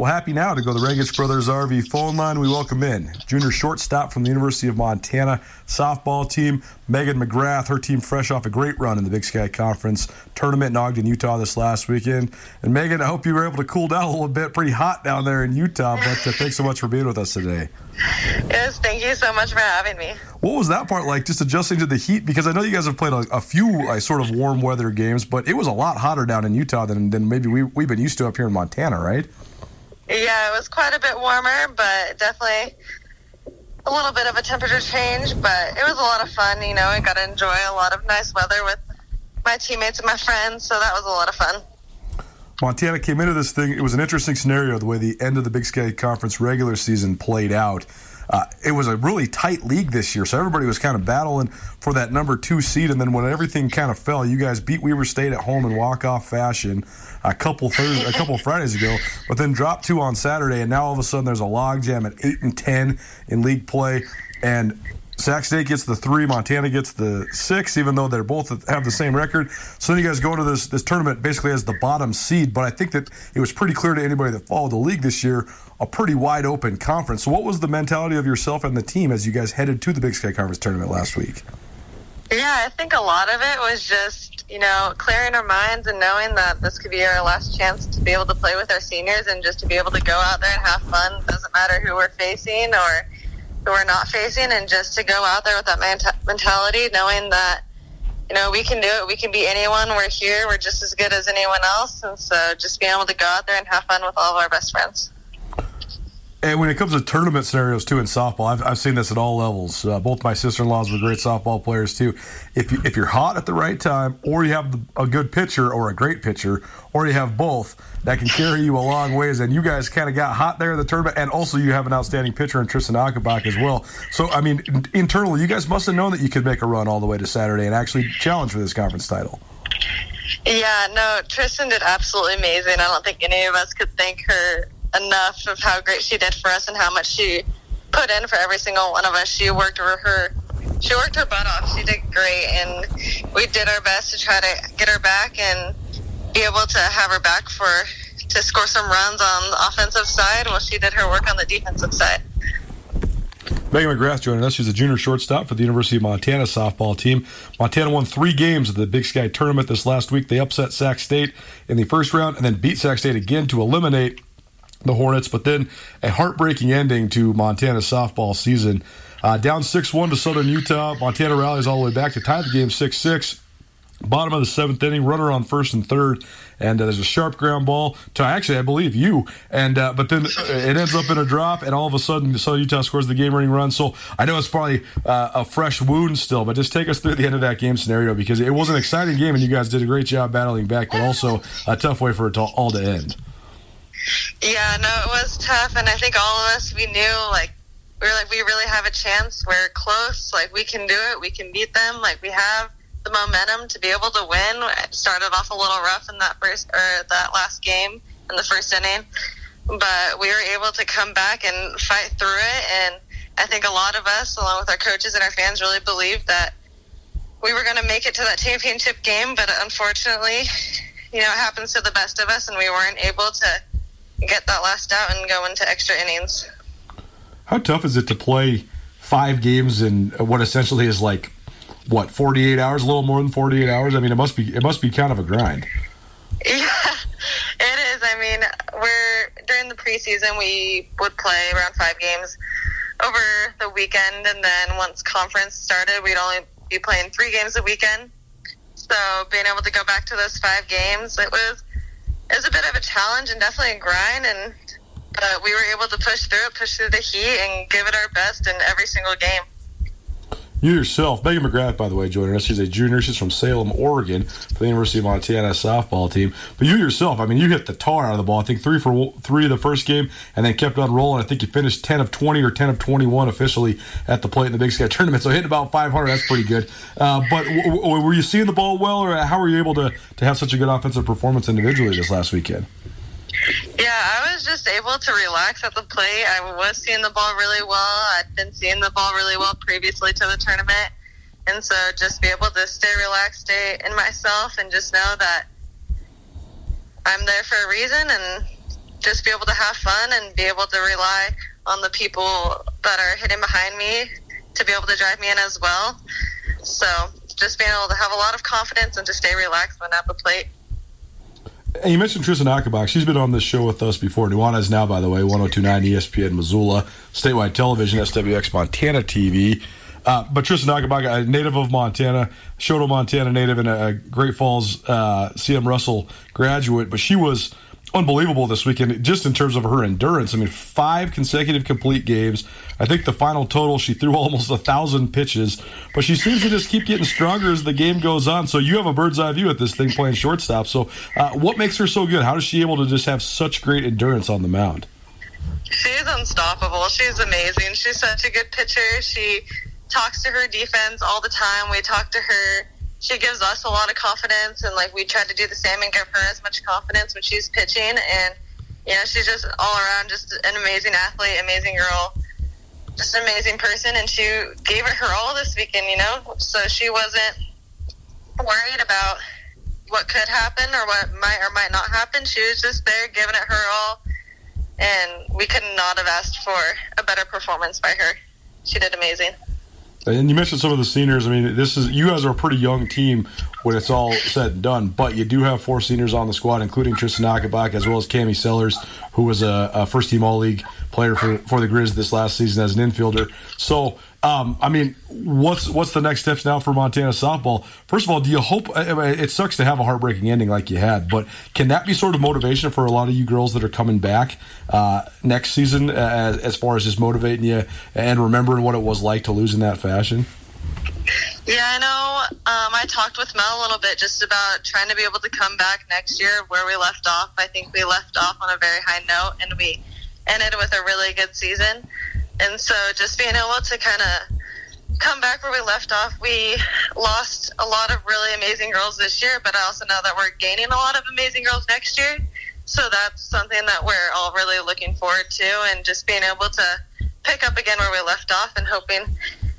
Speaker 3: Well, happy now to go to the Regis Brothers RV phone line. We welcome in junior shortstop from the University of Montana softball team, Maygen McGrath. Her team fresh off a great run in the Big Sky Conference tournament in Ogden, Utah this last weekend. And Maygen, I hope you were able to cool down a little bit. Pretty hot down there in Utah, but uh, thanks so much for being with us today.
Speaker 7: Yes, thank you so much for having me.
Speaker 3: What was that part like, just adjusting to the heat? Because I know you guys have played a, a few uh, sort of warm weather games, but it was a lot hotter down in Utah than, than maybe we, we've been used to up here in Montana, right?
Speaker 7: Yeah, it was quite a bit warmer, but definitely a little bit of a temperature change. But it was a lot of fun. You know, I got to enjoy a lot of nice weather with my teammates and my friends, so that was a lot of fun.
Speaker 3: Montana came into this thing. It was an interesting scenario the way the end of the Big Sky Conference regular season played out. Uh, it was a really tight league this year, so everybody was kind of battling for that number two seed. And then when everything kind of fell, you guys beat Weber State at home in walk-off fashion a couple Thursday, a couple Fridays ago, but then dropped two on Saturday, and now all of a sudden there's a logjam at eight and ten in league play, and Sac State gets the three, Montana gets the six, even though they're both have the same record. So then you guys go into this this tournament basically as the bottom seed. But I think that it was pretty clear to anybody that followed the league this year, a pretty wide open conference. So what was the mentality of yourself and the team as you guys headed to the Big Sky Conference tournament last week?
Speaker 7: Yeah, I think a lot of it was just, you know, clearing our minds and knowing that this could be our last chance to be able to play with our seniors and just to be able to go out there and have fun. Doesn't matter who we're facing or who we're not facing, and just to go out there with that mentality, knowing that, you know, we can do it. We can be anyone. We're here. We're just as good as anyone else. And so just being able to go out there and have fun with all of our best friends.
Speaker 3: And when it comes to tournament scenarios too in softball, I've, I've seen this at all levels. Uh, both my sister-in-laws were great softball players too. If you, if you're hot at the right time, or you have a good pitcher or a great pitcher, or you have both, that can carry you a long ways. And you guys kind of got hot there in the tournament, and also you have an outstanding pitcher in Tristan Achenbach as well. So I mean, internally, you guys must have known that you could make a run all the way to Saturday and actually challenge for this conference title.
Speaker 7: Yeah, no, Tristan did absolutely amazing. I don't think any of us could thank her enough of how great she did for us and how much she put in for every single one of us. She worked her she worked her butt off. She did great, and we did our best to try to get her back and be able to have her back for to score some runs on the offensive side while she did her work on the defensive side.
Speaker 3: Maygen McGrath joining us. She's a junior shortstop for the University of Montana softball team. Montana won three games at the Big Sky tournament this last week. They upset Sac State in the first round and then beat Sac State again to eliminate the Hornets, but then a heartbreaking ending to Montana's softball season. Uh, down 6 1 to Southern Utah. Montana rallies all the way back to tie the game 6 6. Bottom of the seventh inning, runner on first and third, and uh, there's a sharp ground ball to actually, I believe you, and uh, but then it ends up in a drop, and all of a sudden, Southern Utah scores the game-winning run. So I know it's probably uh, a fresh wound still, but just take us through the end of that game scenario because it was an exciting game, and you guys did a great job battling back, but also a tough way for it to all to end.
Speaker 7: Yeah, no, it was tough, and I think all of us we knew like we were like we really have a chance. We're close. Like we can do it. We can beat them. Like we have the momentum to be able to win. It started off a little rough in that first or that last game in the first inning, but we were able to come back and fight through it. And I think a lot of us, along with our coaches and our fans, really believed that we were going to make it to that championship game. But unfortunately, you know, it happens to the best of us, and we weren't able to get that last out and go into extra innings.
Speaker 3: How tough is it to play five games in what essentially is like what 48 hours, a little more than 48 hours? I mean, it must be it must be kind of a grind.
Speaker 7: Yeah, it is. I mean, we're during the preseason we would play around five games over the weekend, and then once conference started, we'd only be playing three games a weekend. So being able to go back to those five games, it was it was a bit of a challenge and definitely a grind. And but we were able to push through it, push through the heat, and give it our best in every single game.
Speaker 3: You yourself, Maygen McGrath, by the way, joining us. She's a junior. She's from Salem, Oregon, for the University of Montana softball team. But you yourself, I mean, you hit the tar out of the ball. I think three for three the first game, and then kept on rolling. I think you finished ten of twenty or ten of twenty-one officially at the plate in the Big Sky tournament. So hitting about five hundred, that's pretty good. Uh, but w- w- were you seeing the ball well, or how were you able to to have such a good offensive performance individually this last weekend?
Speaker 7: Yeah, I was just able to relax at the plate. I was seeing the ball really well. I'd been seeing the ball really well previously to the tournament. And so just be able to stay relaxed, stay in myself, and just know that I'm there for a reason and just be able to have fun and be able to rely on the people that are hitting behind me to be able to drive me in as well. So just being able to have a lot of confidence and to stay relaxed when at the plate.
Speaker 3: And you mentioned Tristan Achenbach. She's been on this show with us before. Nuanez now, by the way, 1029 ESPN Missoula, statewide television, SWX Montana TV. Uh, but Tristan Achenbach, a native of Montana, Choteau, Montana native, and a Great Falls uh, CM Russell graduate. But she was unbelievable this weekend, just in terms of her endurance. I mean, five consecutive complete games. I think the final total, she threw almost a thousand pitches, but she seems to just keep getting stronger as the game goes on. So you have a bird's eye view at this thing playing shortstop. So uh, what makes her so good? How is she able to just have such great endurance on the mound?
Speaker 7: She's unstoppable. She's amazing. She's such a good pitcher. She talks to her defense all the time. We talk to her she gives us a lot of confidence, and like we try to do the same and give her as much confidence when she's pitching. And you know, she's just all around just an amazing athlete, amazing girl, just an amazing person. And she gave it her all this weekend, you know. So she wasn't worried about what could happen or what might or might not happen. She was just there giving it her all, and we could not have asked for a better performance by her. She did amazing.
Speaker 3: And you mentioned some of the seniors. I mean, this is you guys are a pretty young team when it's all said and done, but you do have four seniors on the squad, including Tristan Achenbach as well as Cami Sellers, who was a, a first team All League player for for the Griz this last season as an infielder. So um, I mean, what's what's the next steps now for Montana softball? First of all, do you hope? I mean, it sucks to have a heartbreaking ending like you had, but can that be sort of motivation for a lot of you girls that are coming back uh, next season, as, as far as just motivating you and remembering what it was like to lose in that fashion?
Speaker 7: Yeah, I know. Um, I talked with Mel a little bit just about trying to be able to come back next year where we left off. I think we left off on a very high note, and we ended with a really good season. And so just being able to kind of come back where we left off, we lost a lot of really amazing girls this year, but I also know that we're gaining a lot of amazing girls next year. So that's something that we're all really looking forward to, and just being able to pick up again where we left off and hoping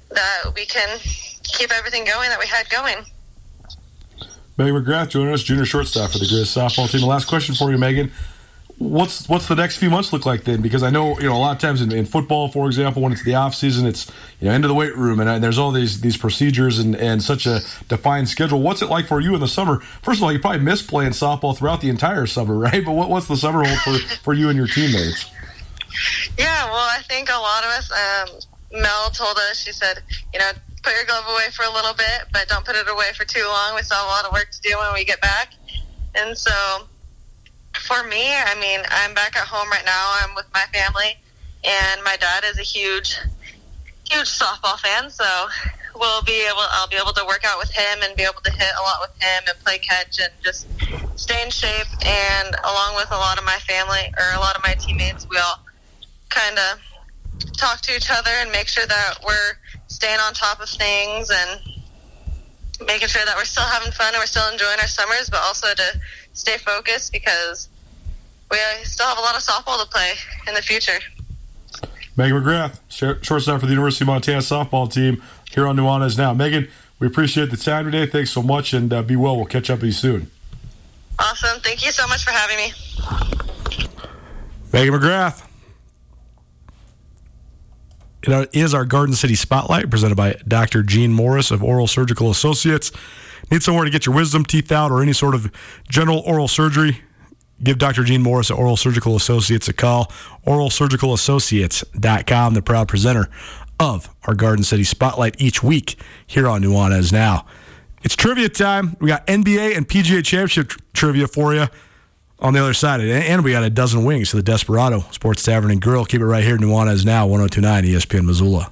Speaker 7: that we can keep everything going that we had going.
Speaker 3: Maygen McGrath joining us, junior shortstop for the Griz softball team. The last question for you, Maygen what's what's the next few months look like then? Because I know you know a lot of times in, in football, for example, when it's the off season, it's you know into the weight room and, and there's all these these procedures and, and such a defined schedule. What's it like for you in the summer? First of all, you probably miss playing softball throughout the entire summer, right? But what, what's the summer hold for for you and your teammates?
Speaker 7: Yeah, well, I think a lot of us. Um, Mel told us. She said, you know, put your glove away for a little bit, but don't put it away for too long. We still have a lot of work to do when we get back, and so for me, I mean, I'm back at home right now. I'm with my family, and my dad is a huge, huge softball fan. So we'll be able, I'll be able to work out with him and be able to hit a lot with him and play catch and just stay in shape. And along with a lot of my family or a lot of my teammates, we all kind of talk to each other and make sure that we're staying on top of things and making sure that we're still having fun and we're still enjoying our summers, but also to stay focused because we still have a lot of softball to play in the future.
Speaker 3: Maygen McGrath, shortstop for the University of Montana softball team here on Nuanez Now. Maygen, we appreciate the time today. Thanks so much, and uh, be well. We'll catch up with you soon.
Speaker 7: Awesome. Thank you so much for having me.
Speaker 3: Maygen McGrath. It is our Garden City Spotlight presented by Dr. Gene Morris of Oral Surgical Associates. Need somewhere to get your wisdom teeth out or any sort of general oral surgery? Give Dr. Gene Morris at Oral Surgical Associates a call. OralSurgicalAssociates.com, the proud presenter of our Garden City Spotlight each week here on Nuanez Now. It's trivia time. We got NBA and PGA Championship tr- trivia for you on the other side. And we got a dozen wings to the Desperado Sports Tavern and Grill. Keep it right here. Nuanez Now, 1029 ESPN Missoula.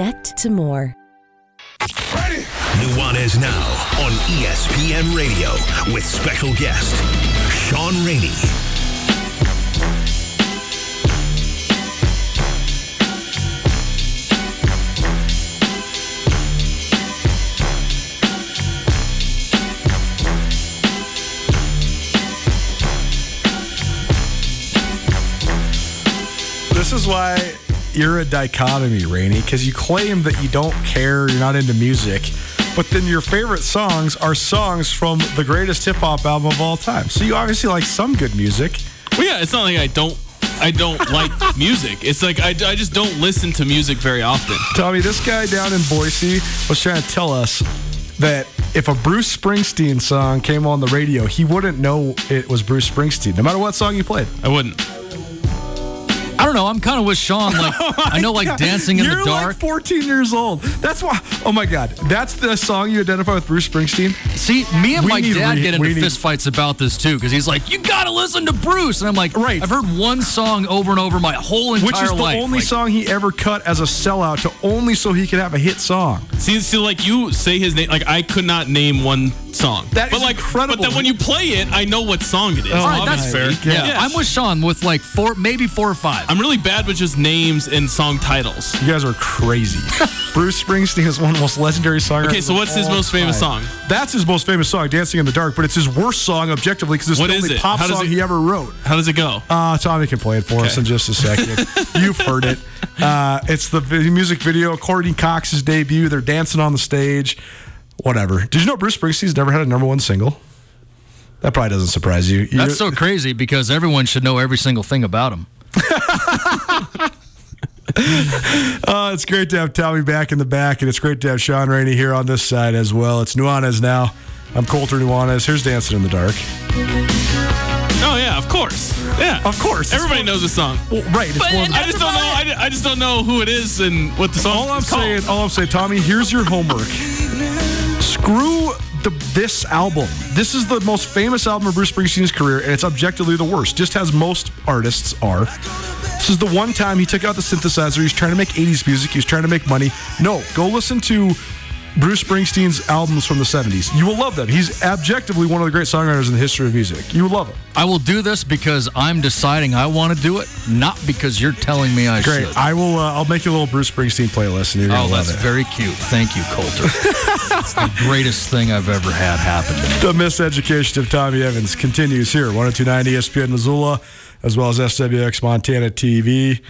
Speaker 8: connect to more.
Speaker 1: Ready? Nuanez Now on ESPN Radio with special guest Shaun Rainey.
Speaker 3: This is why you're a dichotomy, Rainey, because you claim that you don't care, you're not into music, but then your favorite songs are songs from the greatest hip hop album of all time. So you obviously like some good music.
Speaker 5: Well, yeah, it's not like I don't. I don't like music. It's like I, I just don't listen to music very often.
Speaker 3: Tommy, this guy down in Boise was trying to tell us that if a Bruce Springsteen song came on the radio, he wouldn't know it was Bruce Springsteen, no matter what song you played.
Speaker 5: I wouldn't.
Speaker 6: I don't know. I'm kind of with Shaun. Like oh I know, like dancing in
Speaker 3: You're
Speaker 6: the dark.
Speaker 3: like 14 years old. That's why. Oh my God, that's the song you identify with Bruce Springsteen.
Speaker 6: See, me and
Speaker 3: We
Speaker 6: my dad
Speaker 3: re-
Speaker 6: get into
Speaker 3: need-
Speaker 6: fistfights about this too because he's like, "You gotta listen to Bruce," and I'm like,
Speaker 3: Right.
Speaker 6: I've heard one song over and over my whole entire life,
Speaker 3: Which is the
Speaker 6: life."
Speaker 3: only
Speaker 6: Like,
Speaker 3: song he ever cut as a sellout to only so he could have a hit song.
Speaker 5: See, see, like you say his name, like I could not name one song.
Speaker 3: That
Speaker 5: but
Speaker 3: is
Speaker 5: like,
Speaker 3: incredible.
Speaker 5: But then when you play it, I know what song it is.
Speaker 3: Oh,
Speaker 6: All right, that's fair.
Speaker 5: obviously.
Speaker 6: Yeah. I'm with Shaun with like four, maybe four or five.
Speaker 5: I'm really bad with just names and song titles.
Speaker 3: You guys are crazy. Bruce Springsteen is one of the most legendary songwriters.
Speaker 5: Okay, so what's his
Speaker 3: all
Speaker 5: most famous song?
Speaker 3: That's his most famous song, "Dancing in the Dark." But it's his worst song objectively because it's
Speaker 5: What
Speaker 3: the
Speaker 5: is
Speaker 3: only
Speaker 5: it?
Speaker 3: pop
Speaker 5: How does
Speaker 3: song
Speaker 5: it-
Speaker 3: he ever wrote.
Speaker 5: How does it go?
Speaker 3: Uh, Tommy can play it for us
Speaker 5: Okay.
Speaker 3: in just a second. You've heard it. Uh, it's the vi- music video, Courteney Cox's debut. They're dancing on the stage. Whatever. Did you know Bruce Springsteen's never had a number one single? That probably doesn't surprise you.
Speaker 6: That's so crazy because everyone should know every single thing about him.
Speaker 3: Uh, it's great to have Tommy back in the back, and it's great to have Shaun Rainey here on this side as well. It's Nuanez now. I'm Colter Nuanez. Here's Dancing in the Dark.
Speaker 5: Oh yeah, of course. Yeah,
Speaker 3: Of course.
Speaker 5: Everybody knows the song.
Speaker 3: Well, right. It's
Speaker 6: But
Speaker 3: one of the-
Speaker 5: I just don't know. I, I just don't know who it is and what the song.
Speaker 3: all I'm
Speaker 5: is called.
Speaker 3: saying, all I'm saying, Tommy, here's your homework. Screw the this album. This is the most famous album of Bruce Springsteen's career, and it's objectively the worst, just as most artists are. This is the one time he took out the synthesizer. He's trying to make 80s music. He's trying to make money. No, go listen to Bruce Springsteen's albums from the 70s. You will love them. He's objectively one of the great songwriters in the history of music. You will love him.
Speaker 6: I will do this because I'm deciding I want to do it, not because you're telling me I
Speaker 3: Great.
Speaker 6: should. Great.
Speaker 3: I will. Uh, I'll make you a little Bruce Springsteen playlist, and you're gonna
Speaker 6: Oh,
Speaker 3: love
Speaker 6: that's
Speaker 3: it.
Speaker 6: very cute. Thank you, Colter. it's the greatest thing I've ever had happen to me.
Speaker 3: The miseducation of Tommy Evans continues here, 1029 ESPN Missoula, as well as SWX Montana TV.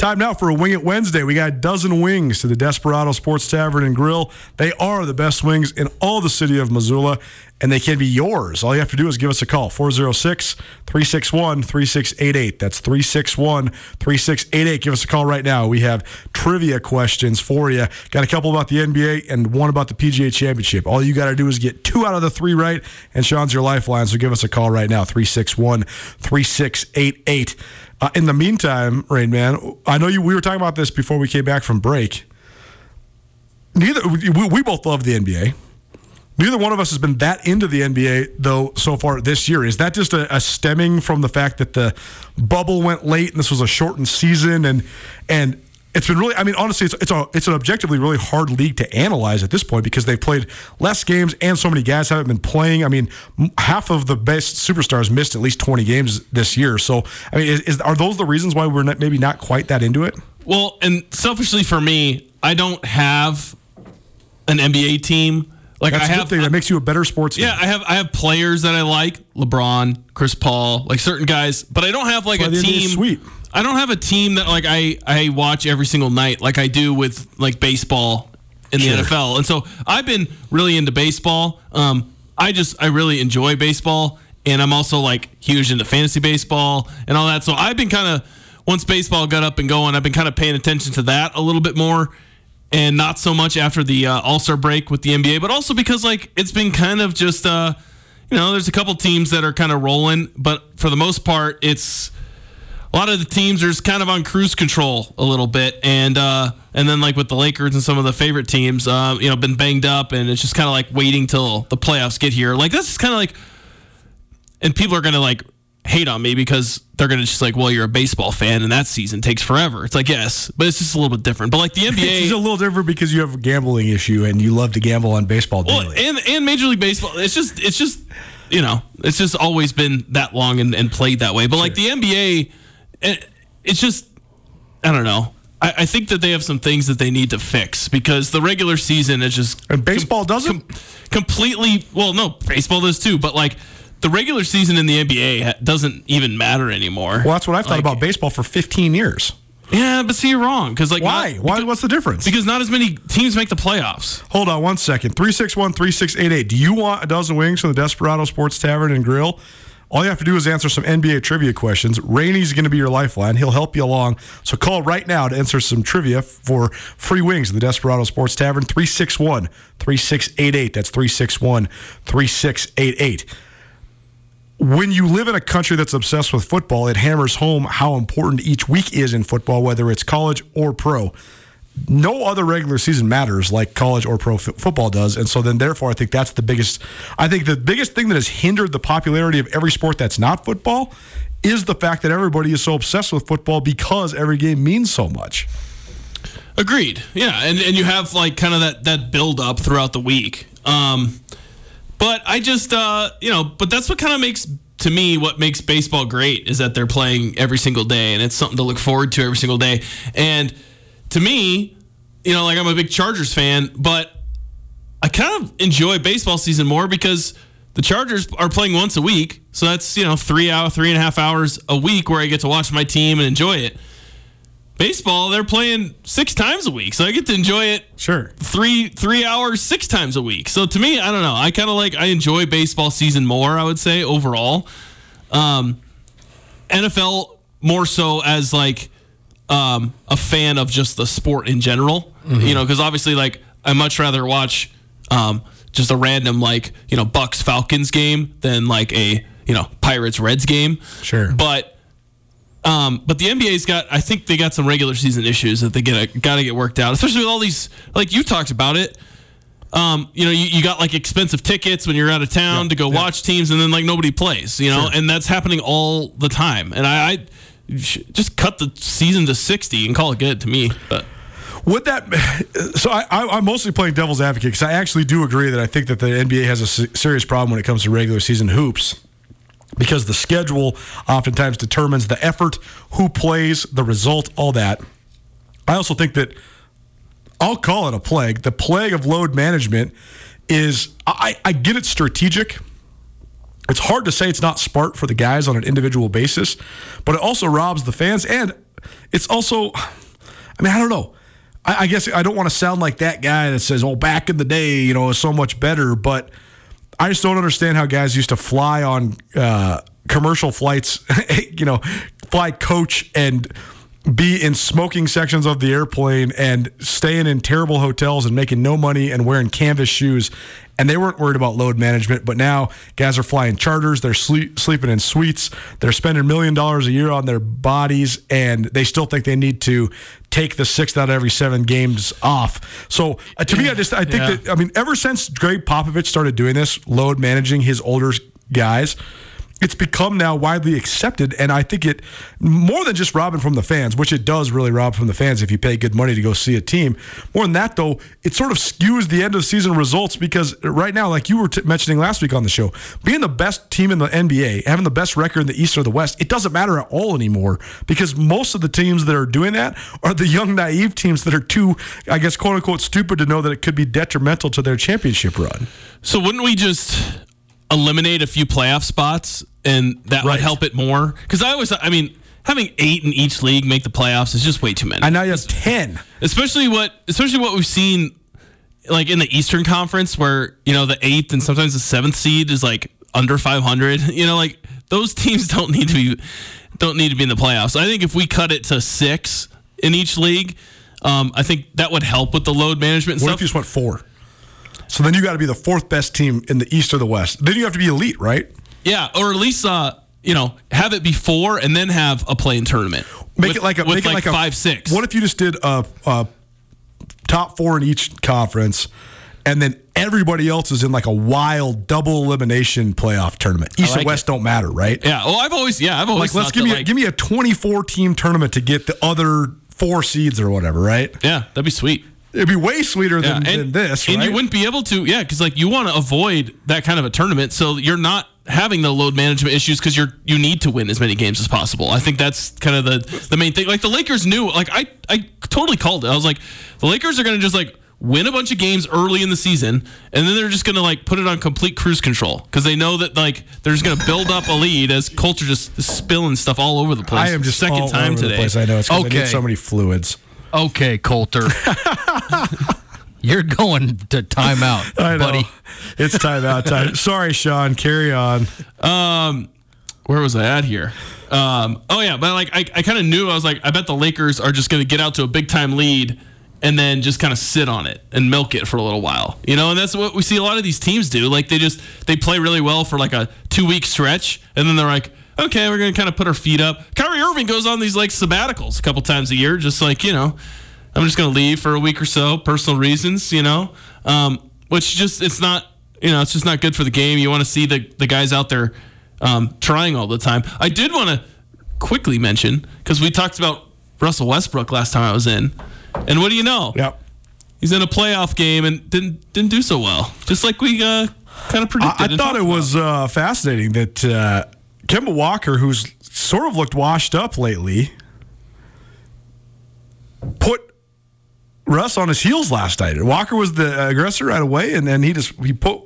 Speaker 3: Time now for a Wing It Wednesday. We got a dozen wings to the Desperado Sports Tavern and Grill. They are the best wings in all the city of Missoula, and they can be yours. All you have to do is give us a call 406 361 3688. That's 361 3688. Give us a call right now. We have trivia questions for you. Got a couple about the NBA and one about the PGA Championship. All you got to do is get two out of the three right, and Shaun's your lifeline. So give us a call right now 361 3688. Uh, in the meantime, Rain Man, I know you. We were talking about this before we came back from break. Neither we, we both love the NBA. Neither one of us has been that into the NBA though so far this year. Is that just a, a stemming from the fact that the bubble went late and this was a shortened season and and it's been really I mean honestly it's it's a it's an objectively really hard league to analyze at this point because they've played less games and so many guys haven't been playing. I mean half of the best superstars missed at least 20 games this year. So I mean is, is are those the reasons why we're not, maybe not quite that into it?
Speaker 5: Well, and selfishly for me, I don't have an NBA team. Like
Speaker 3: That's
Speaker 5: I have
Speaker 3: thing. That makes you a better sportsman.
Speaker 5: Yeah, I have I have players that I like, LeBron, Chris Paul, like certain guys, but I don't have like
Speaker 3: That's
Speaker 5: a
Speaker 3: why the NBA
Speaker 5: team.
Speaker 3: sweet.
Speaker 5: I don't have a team that like I I watch every single night like I do with like baseball in the NFL. And so I've been really into baseball. Um I just I really enjoy baseball and I'm also like huge into fantasy baseball and all that. So I've been kind of once baseball got up and going, I've been kind of paying attention to that a little bit more and not so much after the uh, All Star break with the NBA, but also because like it's been kind of just uh, you know there's a couple teams that are kind of rolling, but for the most part it's a lot of the teams are just kind of on cruise control a little bit, and uh, and then like with the Lakers and some of the favorite teams, uh, you know, been banged up, and it's just kind of like waiting till the playoffs get here. Like this is kind of like, and people are gonna like hate on me because they're gonna just like, well, you're a baseball fan and that season takes forever. It's like yes, but it's just a little bit different. But like the
Speaker 3: It's
Speaker 5: NBA,
Speaker 3: just a little different because you have a gambling issue and you love to gamble on baseball daily.
Speaker 5: well, and and Major League Baseball, it's just it's just you know it's just always been that long and, and played that way. But like the NBA, it, it's just I don't know. I, I think that they have some things that they need to fix because the regular season is just
Speaker 3: and baseball doesn't.
Speaker 5: completely well no baseball does too but like the regular season in the nba doesn't even matter anymore
Speaker 3: well, that's what I've thought
Speaker 5: Like,
Speaker 3: about baseball for 15 years.
Speaker 5: yeah but see you're wrong because like
Speaker 3: Why?
Speaker 5: not-
Speaker 3: Why? What's the difference?
Speaker 5: because not as many teams make the playoffs
Speaker 3: Hold on one second. 361 3688. Do you want a dozen wings from the Desperado Sports Tavern and Grill? All you have to do is answer some NBA trivia questions. Rainey's going to be your lifeline. He'll help you along. So call right now to answer some trivia for free wings at the Desperado Sports Tavern. 361 3688. That's 361 3688 when you live in a country that's obsessed with football, it hammers home how important each week is in football, whether it's college or pro. No other regular season matters like college or pro f- football does, and so then therefore I think that's the biggest. I think the biggest thing that has hindered the popularity of every sport that's not football is the fact that everybody is so obsessed with football because every game means so much.
Speaker 5: agreed yeah and, and you have like kind of that that build up throughout the week um but i just uh you know but that's what kind of makes to me what makes baseball great is that they're playing every single day and it's something to look forward to every single day and to me you know like i'm a big chargers fan but I kind of enjoy baseball season more because the Chargers are playing once a week, so that's you know three hour, three and a half hours a week where I get to watch my team and enjoy it. Baseball, they're playing six times a week, so I get to enjoy it
Speaker 3: Sure.
Speaker 5: three three hours six times a week. So to me, I don't know. I kind of like I enjoy baseball season more. I would say overall, um, NFL more so as like um, a fan of just the sport in general. You know, because obviously, like I much rather watch um, just a random like you know Bucks Falcons game than like a you know Pirates Reds game.
Speaker 3: Sure.
Speaker 5: but. Um, but the NBA's got, I think they got some regular season issues that they get got to get worked out, especially with all these, like you talked about it. Um, you know, you, you got like expensive tickets when you're out of town to go watch teams, and then like nobody plays, you know,
Speaker 3: Sure.
Speaker 5: and that's happening all the time. And I, I just cut the season to 60 and call it good to me. But
Speaker 3: Would that? So I, I'm mostly playing devil's advocate because I actually do agree that I think that the NBA has a serious problem when it comes to regular season hoops. Because the schedule oftentimes determines the effort, who plays, the result, all that. I also think that I'll call it a plague. The plague of load management is I, I get it strategic. It's hard to say it's not smart for the guys on an individual basis, but it also robs the fans. And it's also, I mean, I don't know. I, I guess I don't want to sound like that guy that says, oh, back in the day, you know, it was so much better. But I just don't understand how guys used to fly on uh, commercial flights, you know, fly coach and be in smoking sections of the airplane and staying in terrible hotels and making no money and wearing canvas shoes. And they weren't worried about load management, but now guys are flying charters. They're sleep, sleeping in suites. They're spending a million dollars a year on their bodies, and they still think they need to take the sixth out of every seven games off. So uh, to me, I just I think
Speaker 5: Yeah.
Speaker 3: that I mean, ever since Gregg Popovich started doing this, load managing his older guys, it's become now widely accepted. And I think it, more than just robbing from the fans, which it does really rob from the fans if you pay good money to go see a team. More than that, though, it sort of skews the end of season results because right now, like you were t- mentioning last week on the show, being the best team in the NBA, having the best record in the East or the West, it doesn't matter at all anymore because most of the teams that are doing that are the young, naive teams that are too, I guess, quote unquote, stupid to know that it could be detrimental to their championship run.
Speaker 5: so wouldn't we just eliminate a few playoff spots and that
Speaker 3: Right.
Speaker 5: would help it more? Because I always, I mean, having eight in each league make the playoffs is just way too many.
Speaker 3: And now you have 10.
Speaker 5: especially what especially what we've seen like in the Eastern Conference where you know the eighth and sometimes the seventh seed is like under 500 you know like those teams don't need to be don't need to be in the playoffs I think if we cut it to six in each league um, I think that would help with the load management
Speaker 3: What
Speaker 5: stuff
Speaker 3: if you just went four? So then you got to be the fourth best team in the East or the West. Then you have to be elite, right?
Speaker 5: yeah or at least uh you know have it before and then have a play in tournament
Speaker 3: Make
Speaker 5: with,
Speaker 3: it like a
Speaker 5: with
Speaker 3: make it like a
Speaker 5: five six
Speaker 3: What if you just did a, a top four in each conference, and then everybody else is in like a wild double elimination playoff tournament. East
Speaker 5: like
Speaker 3: and West don't matter, right?
Speaker 5: Yeah. Well, I've always yeah I've always
Speaker 3: Like let's give me a, give me a 24 team tournament to get the other four seeds or whatever, right?
Speaker 5: yeah that'd be sweet.
Speaker 3: It'd be way sweeter
Speaker 5: Yeah,
Speaker 3: than, than this,
Speaker 5: and you wouldn't be able to, yeah, because like you want to avoid that kind of a tournament, so you're not having the load management issues because you're you need to win as many games as possible. I think that's kind of the the main thing. Like the Lakers knew, like I I totally called it. I was like, the Lakers are going to just like win a bunch of games early in the season, and then they're just going to like put it on complete cruise control because they know that like they're just going to build up a lead as Colter just is spilling stuff all over the place.
Speaker 3: I am just
Speaker 5: second
Speaker 3: all
Speaker 5: time
Speaker 3: over the
Speaker 5: today.
Speaker 3: place. I know it's 'cause I
Speaker 6: Okay.
Speaker 3: need so many fluids.
Speaker 6: Okay, Colter. You're going to timeout,
Speaker 3: I know.
Speaker 6: buddy.
Speaker 3: It's timeout time. Sorry, Shaun. Carry on.
Speaker 5: Um, where was I at here? Um, oh yeah, but like I, I kind of knew I was like I bet the Lakers are just going to get out to a big time lead and then just kind of sit on it and milk it for a little while, you know. And that's what we see a lot of these teams do. Like they just they play really well for like a two week stretch, and then they're like, okay, we're going to kind of put our feet up. Kyrie Irving goes on these like sabbaticals a couple times a year, just like you know. I'm just going to leave for a week or so, personal reasons, you know, um, which just, it's not, you know, it's just not good for the game. You want to see the, the guys out there um, trying all the time. I did want to quickly mention, because we talked about Russell Westbrook last time I was in. And what do you know?
Speaker 3: Yep.
Speaker 5: He's in a playoff game and didn't didn't do so well, just like we uh, kind of predicted.
Speaker 3: I, I thought it was uh, fascinating that uh, Kemba Walker, who's sort of looked washed up lately, put Russ on his heels last night. Walker was the aggressor right away, and then he just he put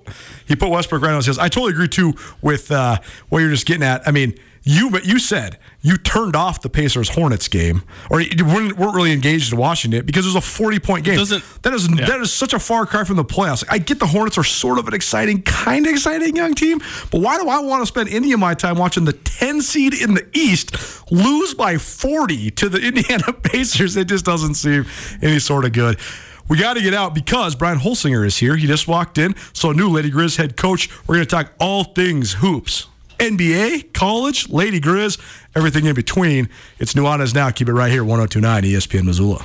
Speaker 3: he put Westbrook right on his heels. I totally agree too with uh, what you're just getting at. I mean, you but you said you turned off the Pacers Hornets game, or you weren't, weren't really engaged in watching it because it was a 40 point game.
Speaker 5: doesn't-
Speaker 3: that is that is such a far cry from the playoffs. I get the Hornets are sort of an exciting, kind of exciting young team, but why do I want to spend any of my time watching the 10 seed in the East lose by 40 to the Indiana Pacers? It just doesn't seem any sort of good. We got to get out because Brian Holsinger is here. He just walked in. So, new Lady Grizz head coach. We're going to talk all things hoops. NBA, college, Lady Grizz, everything in between. It's Nuanez Now. Keep it right here, 1029 ESPN Missoula.